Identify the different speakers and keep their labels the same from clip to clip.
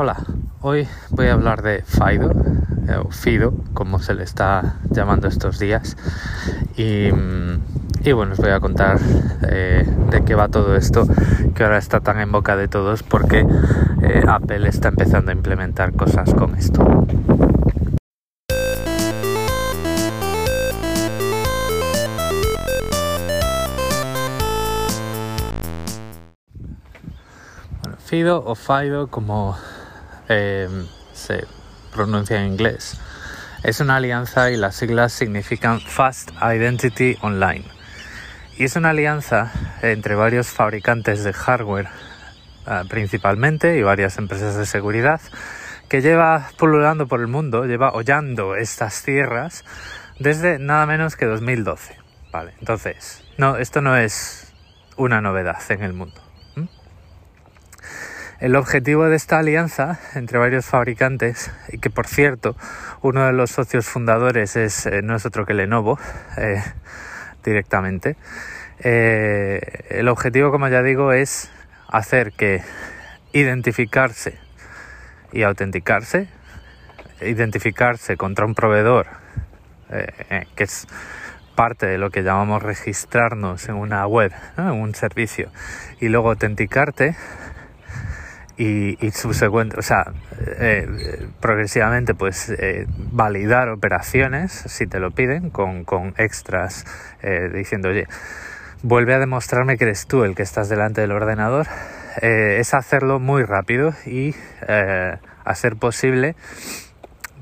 Speaker 1: Hola, hoy voy a hablar de Fido, eh, o Fido, como se le está llamando estos días. Y, mm, bueno, os voy a contar eh, de qué va todo esto, que ahora está tan en boca de todos, porque eh, Apple está empezando a implementar cosas con esto. Fido o Fido, como Em, se pronuncia en inglés. Es una alianza y las siglas significan Fast Identity Online. Y es una alianza entre varios fabricantes de hardware ah, principalmente y varias empresas de seguridad que lleva pululando por el mundo, lleva hollando estas tierras desde nada menos que 2012. Vale, entonces, no, esto no es una novedad en el mundo. El objetivo de esta alianza entre varios fabricantes, y que por cierto, uno de los socios fundadores es, eh, no es otro que Lenovo, eh, directamente, eh, el objetivo, como ya digo, es hacer que identificarse y autenticarse, identificarse contra un proveedor, que es parte de lo que llamamos registrarnos en una web, en un servicio, y luego autenticarte y, y subsecuente, o sea, eh, progresivamente pues eh, validar operaciones si te lo piden con, con extras eh, diciendo, oye, vuelve a demostrarme que eres tú el que estás delante del ordenador, es hacerlo muy rápido y a ser posible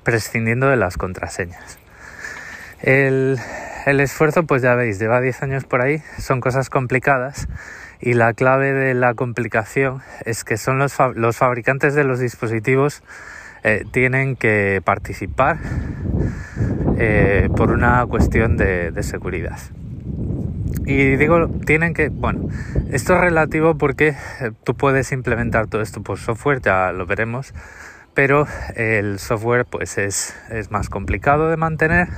Speaker 1: prescindiendo de las contraseñas. El, el esfuerzo, pues ya veis, lleva 10 años por ahí, son cosas complicadas y la clave de la complicación es que son los, los fabricantes de los dispositivos eh, tienen que participar eh, por una cuestión de, de, seguridad. Y digo, tienen que, bueno, esto es relativo porque eh, tú puedes implementar todo esto por software, ya lo veremos, pero el software pues es, es más complicado de mantener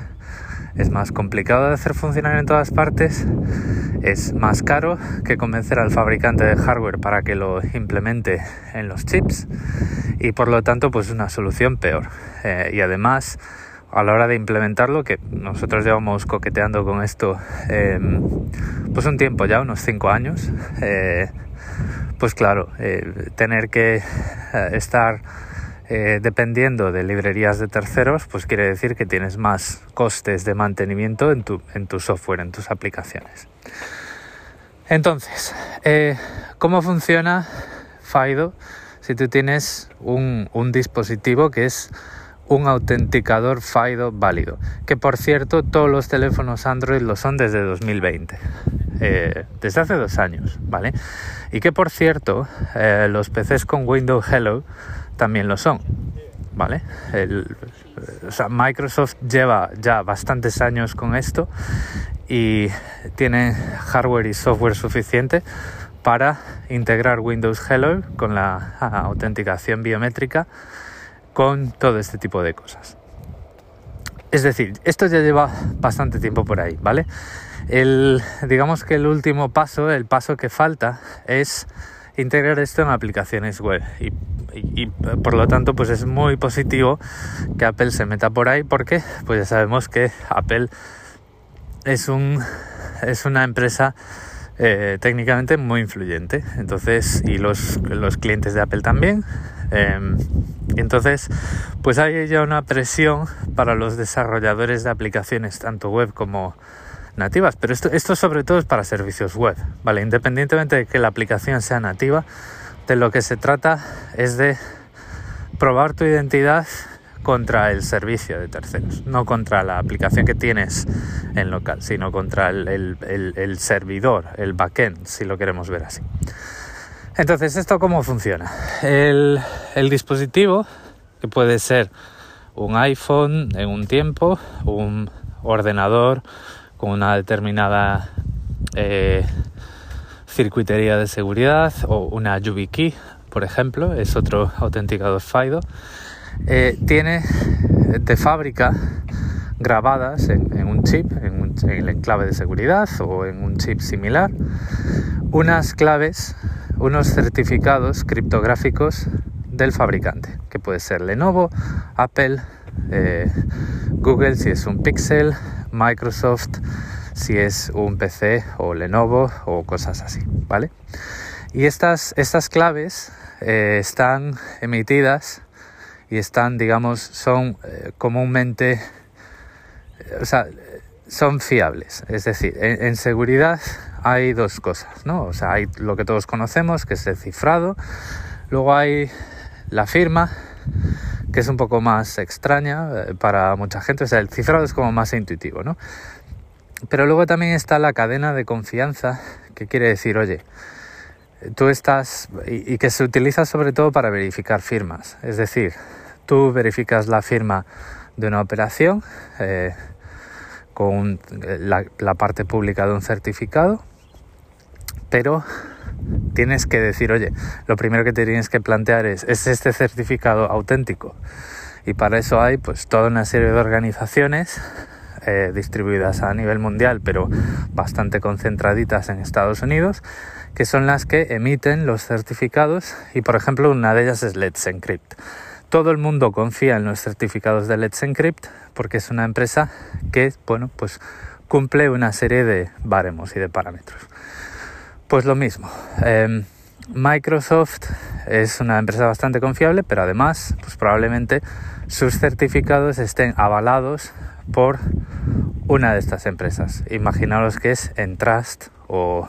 Speaker 1: es más complicado de hacer funcionar en todas partes, es más caro que convencer al fabricante de hardware para que lo implemente en los chips y por lo tanto pues una solución peor. Eh, y además a la hora de implementarlo, que nosotros llevamos coqueteando con esto em, pues un tiempo ya, unos 5 años, eh, pues claro, eh, tener que estar eh, dependiendo de librerías de terceros, pues quiere decir que tienes más costes de mantenimiento en tu, en tu software, en tus aplicaciones. Entonces, eh, ¿cómo funciona FIDO si tú tienes un, un dispositivo que es un autenticador FIDO válido? Que por cierto, todos los teléfonos Android lo son desde 2020. Eh, desde hace dos años, ¿vale? Y que por cierto, los PCs con Windows Hello también lo son. ¿Vale? Microsoft lleva ya bastantes años con esto y tiene hardware y software suficiente para integrar Windows Hello con la autenticación biométrica con todo este tipo de cosas. Es decir, esto ya lleva bastante tiempo por ahí, ¿vale? Digamos que el último paso, el paso que falta es integrar esto en aplicaciones web y, por lo tanto pues es muy positivo que Apple se meta por ahí porque pues ya sabemos que Apple es un es una empresa eh, técnicamente muy influyente. Entonces y los, los clientes de Apple también. Em, entonces pues hay ya una presión para los desarrolladores de aplicaciones tanto web como nativas. Pero esto, esto sobre todo es para servicios web vale independientemente de que la aplicación sea nativa de lo que se trata es de probar tu identidad contra el servicio de terceros, no contra la aplicación que tienes en local, sino contra el, servidor, el backend, si lo queremos ver así. Entonces, ¿esto cómo funciona? El, dispositivo, que puede ser un iPhone en un tiempo, un ordenador con una determinada eh, circuitería de seguridad o una YubiKey, por ejemplo, es otro autenticador FIDO, eh, tiene de fábrica grabadas en, un chip, en, un, el enclave de seguridad o en un chip similar, unas claves, unos certificados criptográficos del fabricante, que puede ser Lenovo, Apple, eh, Google si es un Pixel, Microsoft si es un PC o Lenovo o cosas así, ¿vale? Y estas, estas claves eh, están emitidas y están, digamos, son eh, comúnmente, o sea, son fiables. Es decir, en, seguridad hay dos cosas, ¿no? O sea, hay lo que todos conocemos, que es el cifrado, luego hay la firma, que es un poco más extraña eh, para mucha gente, o sea, el cifrado es como más intuitivo, ¿no? Pero luego también está la cadena de confianza, que quiere decir, oye, tú estás, y, que se utiliza sobre todo para verificar firmas, es decir, tú verificas la firma de una operación eh, con la, parte pública de un certificado, pero tienes que decir, oye, lo primero que te tienes que plantear es, ¿es este certificado auténtico? Y para eso hay pues toda una serie de organizaciones eh, distribuidas a nivel mundial, pero bastante concentraditas en Estados Unidos, que son las que emiten los certificados y por ejemplo una de ellas es Let's Encrypt. Todo el mundo confía en los certificados de Let's Encrypt porque es una empresa que, bueno, pues cumple una serie de baremos y de parámetros. Pues lo mismo. Em, Microsoft es una empresa bastante confiable, pero además, pues probablemente sus certificados estén avalados por una de estas empresas. Imaginaros que es Entrust o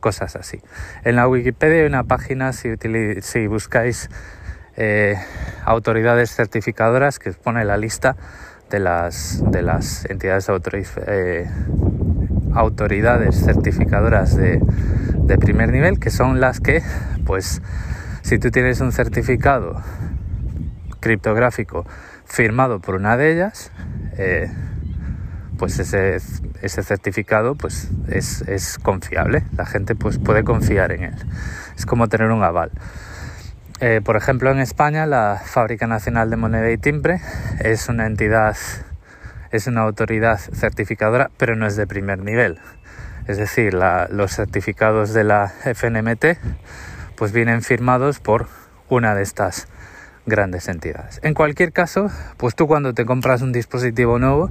Speaker 1: cosas así. En la Wikipedia hay una página, si, buscáis eh, autoridades certificadoras, que pone la lista de las, de las entidades eh, autoridades certificadoras de, de primer nivel, que son las que, pues, si tú tienes un certificado criptográfico firmado por una de ellas, eh, pues ese, certificado pues es, es, confiable, la gente pues puede confiar en él. Es como tener un aval. Eh, por ejemplo, en España la Fábrica Nacional de Moneda y Timbre es una entidad, es una autoridad certificadora, pero no es de primer nivel. Es decir, los certificados de la FNMT pues vienen firmados por una de estas grandes entidades. En cualquier caso, pues tú cuando te compras un dispositivo nuevo,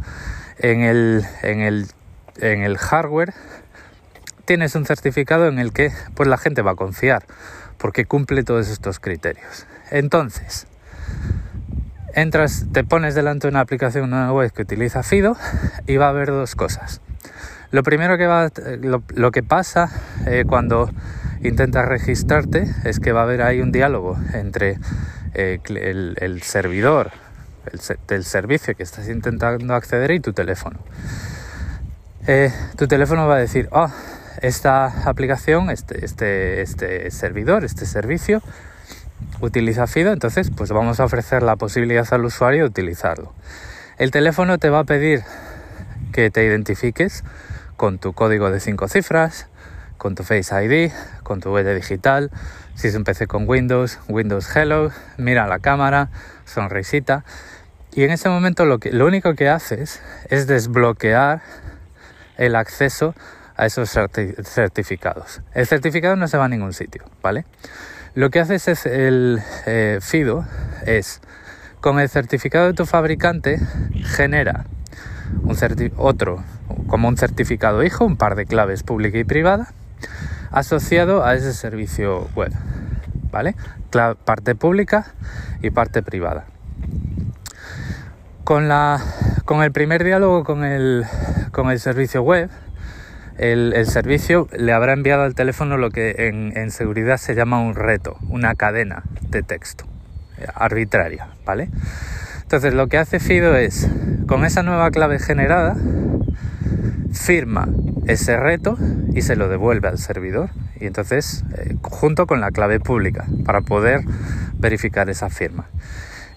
Speaker 1: en el, en el, en el hardware tienes un certificado en el que pues la gente va a confiar porque cumple todos estos criterios. Entonces, entras, te pones delante de una aplicación, una que utiliza FIDO y va a haber dos cosas. Lo primero que va, lo, que pasa eh, cuando intentas registrarte es que va a haber ahí un diálogo entre eh, el, servidor el, del servicio que estás intentando acceder y tu teléfono. Eh, tu teléfono va a decir, oh, esta aplicación, este, este, este servidor, este servicio utiliza FIDO, entonces pues vamos a ofrecer la posibilidad al usuario de utilizarlo. El teléfono te va a pedir que te identifiques con tu código de cinco cifras, con tu Face ID, con tu huella digital, si es un PC con Windows, Windows Hello, mira la cámara, sonrisita. Y en ese momento lo, que, lo único que haces es desbloquear el acceso a esos certificados. El certificado no se va a ningún sitio, ¿vale? Lo que haces es el eh, FIDO es con el certificado de tu fabricante genera un otro como un certificado hijo, un par de claves pública y privada, asociado a ese servicio web, ¿vale? parte pública y parte privada. Con, la, con el primer diálogo con el, con el servicio web, el, servicio le habrá enviado al teléfono lo que en, en, seguridad se llama un reto, una cadena de texto eh, arbitraria, ¿vale? Entonces lo que hace Fido es, con esa nueva clave generada, firma ese reto y se lo devuelve al servidor. Y entonces, eh, junto con la clave pública, para poder verificar esa firma.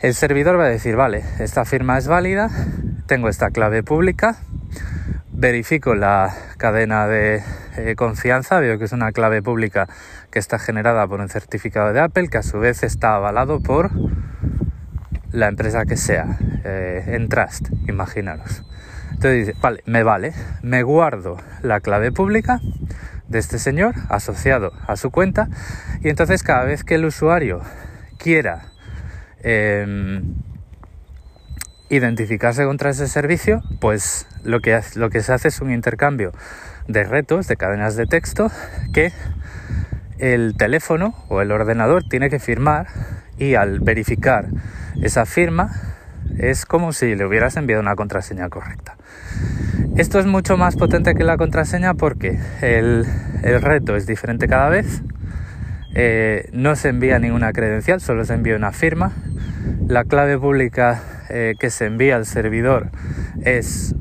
Speaker 1: El servidor va a decir, vale, esta firma es válida, tengo esta clave pública, verifico la cadena de eh, confianza, veo que es una clave pública que está generada por un certificado de Apple, que a su vez está avalado por la empresa que sea, eh, Entrust, imaginaros. Entonces dice, vale, me vale, me guardo la clave pública de este señor asociado a su cuenta y entonces cada vez que el usuario quiera em, identificarse contra ese servicio, pues lo que, lo que se hace es un intercambio de retos, de cadenas de texto, que el teléfono o el ordenador tiene que firmar y al verificar esa firma es como si le hubieras enviado una contraseña correcta. Esto es mucho más potente que la contraseña porque el, reto es diferente cada vez, eh, no se envía ninguna credencial, solo se envía una firma, la clave pública eh, que se envía al servidor es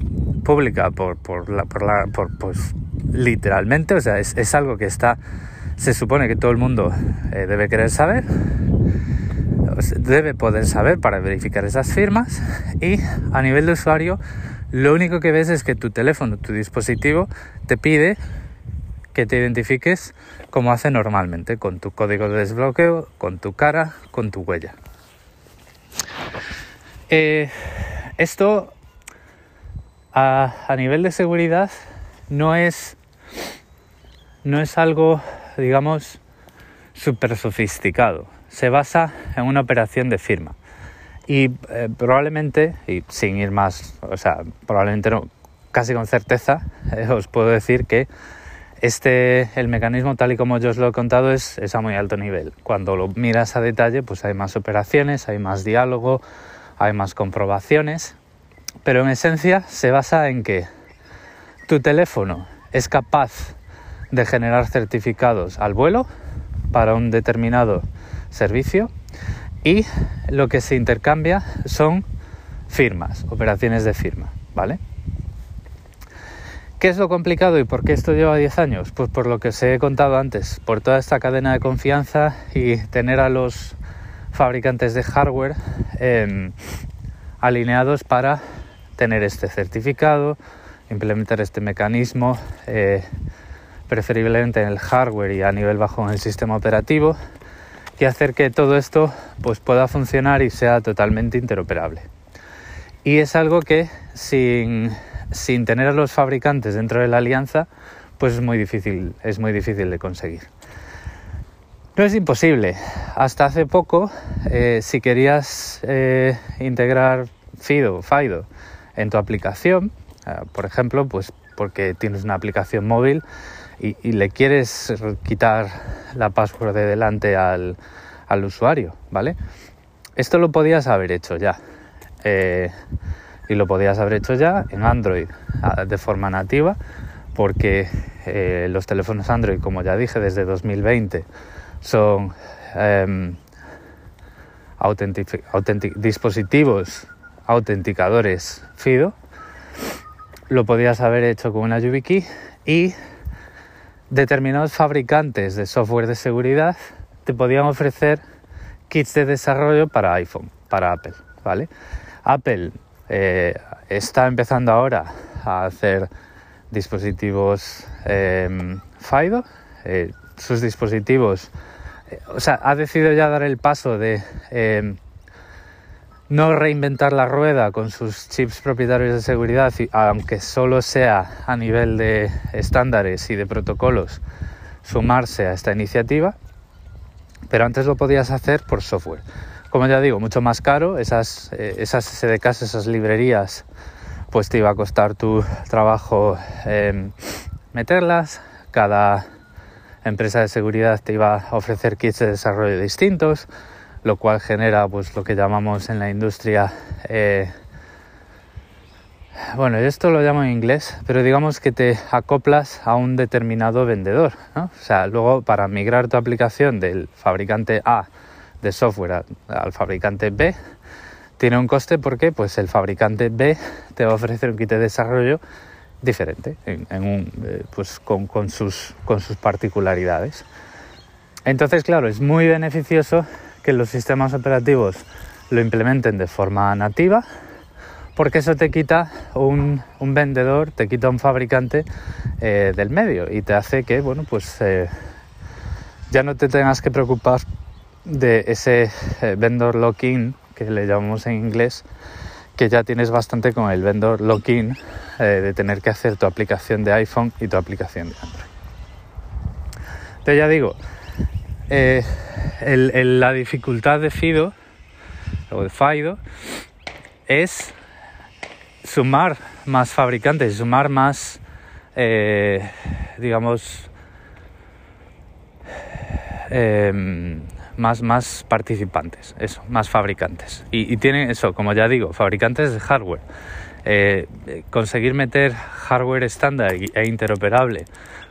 Speaker 1: pública por, por, la, por, la, por pues, literalmente, o sea, es, es, algo que está, se supone que todo el mundo eh, debe querer saber, debe poder saber para verificar esas firmas y a nivel de usuario lo único que ves es que tu teléfono, tu dispositivo te pide que te identifiques como hace normalmente, con tu código de desbloqueo, con tu cara, con tu huella. Eh, esto a, a, nivel de seguridad no es, no es algo, digamos, súper sofisticado. Se basa en una operación de firma. Y eh, probablemente, y sin ir más, o sea, probablemente casi con certeza, eh, os puedo decir que este, el mecanismo tal y como yo os lo he contado es, es, a muy alto nivel. Cuando lo miras a detalle, pues hay más operaciones, hay más diálogo, hay más comprobaciones, pero en esencia se basa en que tu teléfono es capaz de generar certificados al vuelo para un determinado servicio y lo que se intercambia son firmas, operaciones de firma, ¿vale? ¿Qué es lo complicado y por qué esto lleva 10 años? Pues por lo que os he contado antes, por toda esta cadena de confianza y tener a los fabricantes de hardware em, alineados para tener este certificado, implementar este mecanismo, eh, preferiblemente en el hardware y a nivel bajo en el sistema operativo, y hacer que todo esto pues, pueda funcionar y sea totalmente interoperable. Y es algo que sin, sin tener a los fabricantes dentro de la alianza, pues es muy difícil, es muy difícil de conseguir. No es imposible. Hasta hace poco, eh, si querías eh, integrar Fido, Fido en tu aplicación, eh, por ejemplo, pues porque tienes una aplicación móvil y, le quieres quitar la password de delante al, usuario, ¿vale? Esto lo podías haber hecho ya. Eh, y lo podías haber hecho ya en Android de forma nativa, porque eh, los teléfonos Android, como ya dije, desde 2020 son em, dispositivos autenticadores FIDO. Lo podías haber hecho con una YubiKey y determinados fabricantes de software de seguridad te podían ofrecer kits de desarrollo para iPhone, para Apple, ¿vale? Apple eh, está empezando ahora a hacer dispositivos em, FIDO, eh, sus dispositivos, eh, o sea, ha decidido ya dar el paso de em, no reinventar la rueda con sus chips propietarios de seguridad, aunque solo sea a nivel de estándares y de protocolos, sumarse a esta iniciativa, pero antes lo podías hacer por software. Como ya digo, mucho más caro, esas, eh, esas SDKs, esas librerías, pues te iba a costar tu trabajo em, meterlas, cada empresa de seguridad te iba a ofrecer kits de desarrollo distintos, lo cual genera pues lo que llamamos en la industria eh, bueno esto lo llamo en inglés pero digamos que te acoplas a un determinado vendedor o sea luego para migrar tu aplicación del fabricante A de software al fabricante B tiene un coste porque pues el fabricante B te va a ofrecer un kit de desarrollo diferente en, un, eh, pues con, con, sus, con sus particularidades. Entonces claro es muy beneficioso que los sistemas operativos lo implementen de forma nativa, porque eso te quita un, vendedor, te quita un fabricante eh, del medio y te hace que, bueno, pues eh, ya no te tengas que preocupar de ese eh, vendor lock-in, que le llamamos en inglés, que ya tienes bastante con el vendor lock-in de tener que hacer tu aplicación de iPhone y tu aplicación de Android. Entonces ya digo, la dificultad de Fido o de Fido es sumar más fabricantes, sumar más, eh, digamos, em, más, más participantes, eso, más fabricantes. Y, y tienen eso, como ya digo, fabricantes de hardware. Eh, conseguir meter hardware estándar e interoperable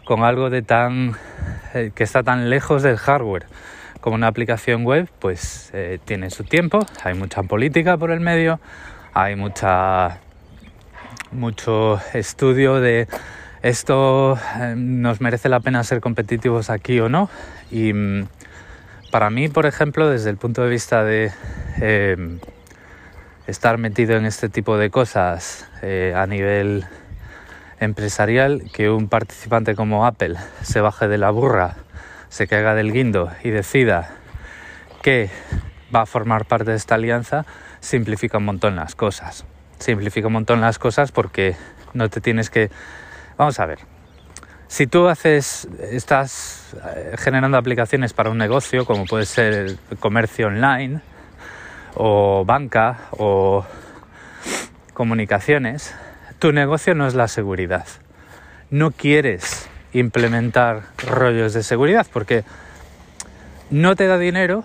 Speaker 1: con algo de tan eh, que está tan lejos del hardware como una aplicación web, pues eh, tiene su tiempo, hay mucha política por el medio, hay mucha mucho estudio de esto nos merece la pena ser competitivos aquí o no. Y mm, para mí por ejemplo desde el punto de vista de estar metido en este tipo de cosas eh, a nivel empresarial, que un participante como Apple se baje de la burra, se caiga del guindo y decida que va a formar parte de esta alianza, simplifica un montón las cosas. Simplifica un montón las cosas porque no te tienes que... Vamos a ver. Si tú haces, estás eh, generando aplicaciones para un negocio, como puede ser el comercio online, o banca o comunicaciones, tu negocio no es la seguridad. No quieres implementar rollos de seguridad porque no te da dinero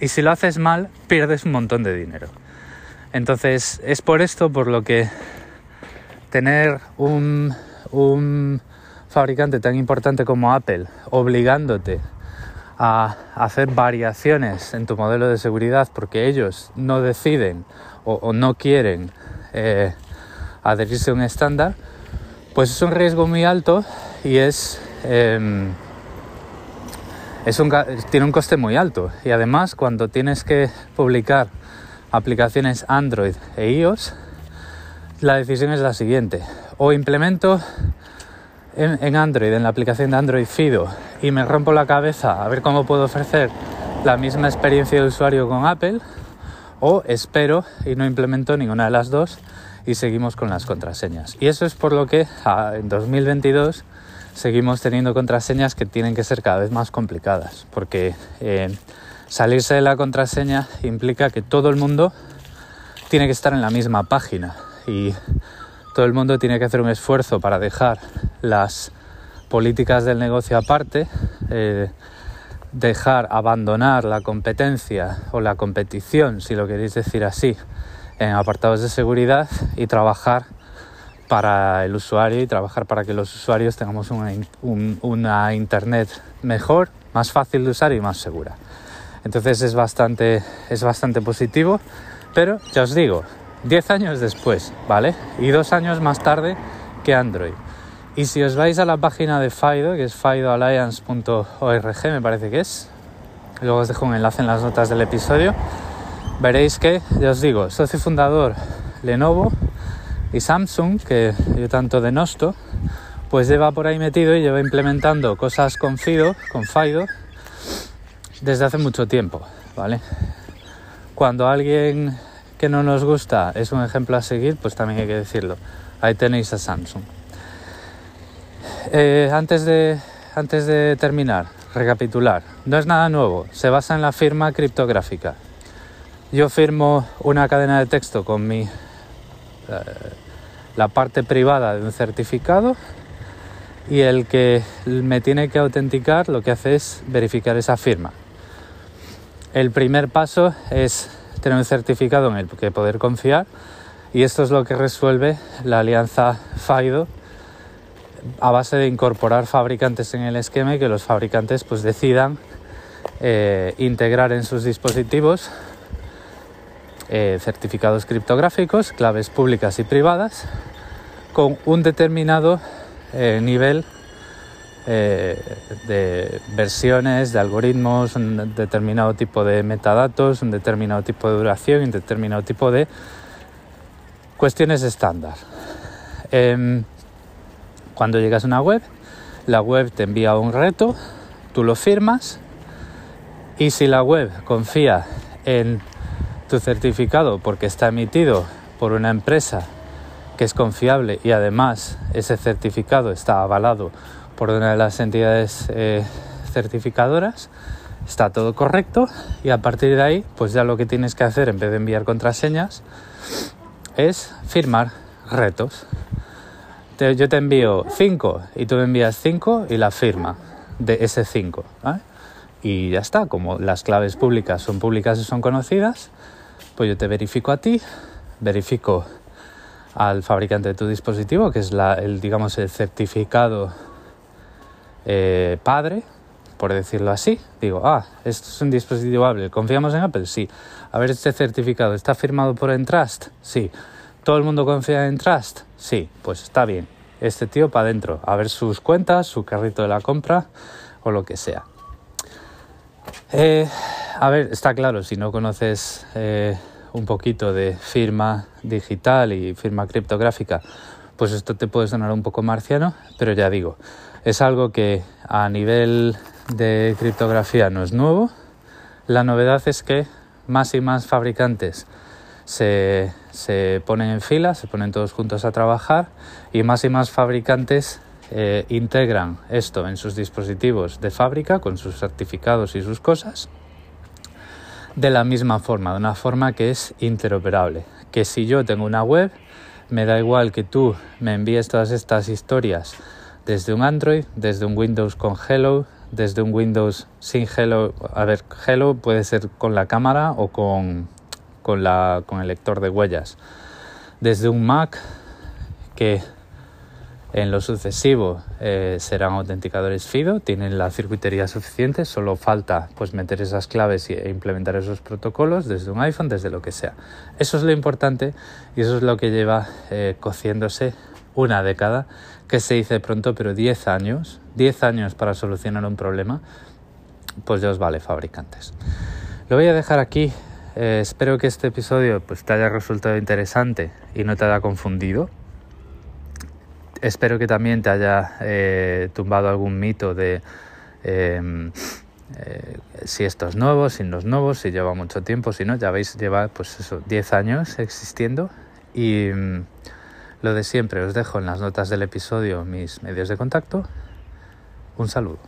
Speaker 1: y si lo haces mal pierdes un montón de dinero. Entonces es por esto por lo que tener un, fabricante tan importante como Apple obligándote a hacer variaciones en tu modelo de seguridad porque ellos no deciden o, no quieren eh, adherirse a un estándar, pues es un riesgo muy alto y es, em, es un, tiene un coste muy alto. Y además cuando tienes que publicar aplicaciones Android e iOS, la decisión es la siguiente. O implemento en, Android, en la aplicación de Android Fido, y me rompo la cabeza a ver cómo puedo ofrecer la misma experiencia de usuario con Apple, o espero y no implemento ninguna de las dos y seguimos con las contraseñas. Y eso es por lo que en 2022 seguimos teniendo contraseñas que tienen que ser cada vez más complicadas, porque eh, salirse de la contraseña implica que todo el mundo tiene que estar en la misma página y todo el mundo tiene que hacer un esfuerzo para dejar las políticas del negocio aparte, eh, dejar, abandonar la competencia o la competición, si lo queréis decir así, en apartados de seguridad y trabajar para el usuario y trabajar para que los usuarios tengamos una, una internet mejor, más fácil de usar y más segura. Entonces es bastante, es bastante positivo, pero ya os digo, 10 años después, ¿vale? Y dos años más tarde que Android. Y si os vais a la página de Fido, que es fidoalliance.org, me parece que es, luego os dejo un enlace en las notas del episodio, veréis que, ya os digo, socio fundador Lenovo y Samsung, que yo tanto denosto, pues lleva por ahí metido y lleva implementando cosas con Fido, con desde hace mucho tiempo, ¿vale? Cuando alguien que no nos gusta es un ejemplo a seguir, pues también hay que decirlo. Ahí tenéis a Samsung. Eh, antes, de, antes de terminar, recapitular, no es nada nuevo, se basa en la firma criptográfica. Yo firmo una cadena de texto con mi, eh, la parte privada de un certificado y el que me tiene que autenticar lo que hace es verificar esa firma. El primer paso es tener un certificado en el que poder confiar y esto es lo que resuelve la alianza FIDO a base de incorporar fabricantes en el esquema y que los fabricantes pues decidan eh, integrar en sus dispositivos eh, certificados criptográficos, claves públicas y privadas con un determinado eh, nivel eh, de versiones, de algoritmos, un determinado tipo de metadatos, un determinado tipo de duración, un determinado tipo de cuestiones estándar. Em, cuando llegas a una web, la web te envía un reto, tú lo firmas y si la web confía en tu certificado porque está emitido por una empresa que es confiable y además ese certificado está avalado por una de las entidades eh, certificadoras, está todo correcto y a partir de ahí, pues ya lo que tienes que hacer en vez de enviar contraseñas es firmar retos. yo te envío 5 y tú me envías 5 y la firma de ese 5. Y ya está, como las claves públicas son públicas y son conocidas, pues yo te verifico a ti, verifico al fabricante de tu dispositivo, que es el, digamos, el certificado eh, padre, por decirlo así. Digo, ah, esto es un dispositivo Apple, ¿confiamos en Apple? Sí. A ver, este certificado está firmado por Entrust? Sí. ¿Todo el mundo confía en Trust? Sí, pues está bien. Este tío para adentro, a ver sus cuentas, su carrito de la compra o lo que sea. Eh, a ver, está claro, si no conoces eh, un poquito de firma digital y firma criptográfica, pues esto te puede sonar un poco marciano, pero ya digo, es algo que a nivel de criptografía no es nuevo. La novedad es que más y más fabricantes se, se ponen en fila, se ponen todos juntos a trabajar y más y más fabricantes eh, integran esto en sus dispositivos de fábrica con sus certificados y sus cosas de la misma forma, de una forma que es interoperable. Que si yo tengo una web, me da igual que tú me envíes todas estas historias desde un Android, desde un Windows con Hello, desde un Windows sin Hello. A ver, Hello puede ser con la cámara o con, con, la, con el lector de huellas. Desde un Mac que en lo sucesivo eh, serán autenticadores FIDO, tienen la circuitería suficiente, solo falta pues meter esas claves e implementar esos protocolos desde un iPhone, desde lo que sea. Eso es lo importante y eso es lo que lleva eh, cociéndose una década, que se dice pronto, pero 10 años, 10 años para solucionar un problema, pues ya os vale fabricantes. Lo voy a dejar aquí. Eh, espero que este episodio pues, te haya resultado interesante y no te haya confundido espero que también te haya eh, tumbado algún mito de em, eh, si esto es nuevo, si no es nuevo, si lleva mucho tiempo, si no, ya veis, lleva pues eso, 10 años existiendo y mm, lo de siempre, os dejo en las notas del episodio mis medios de contacto. Un saludo.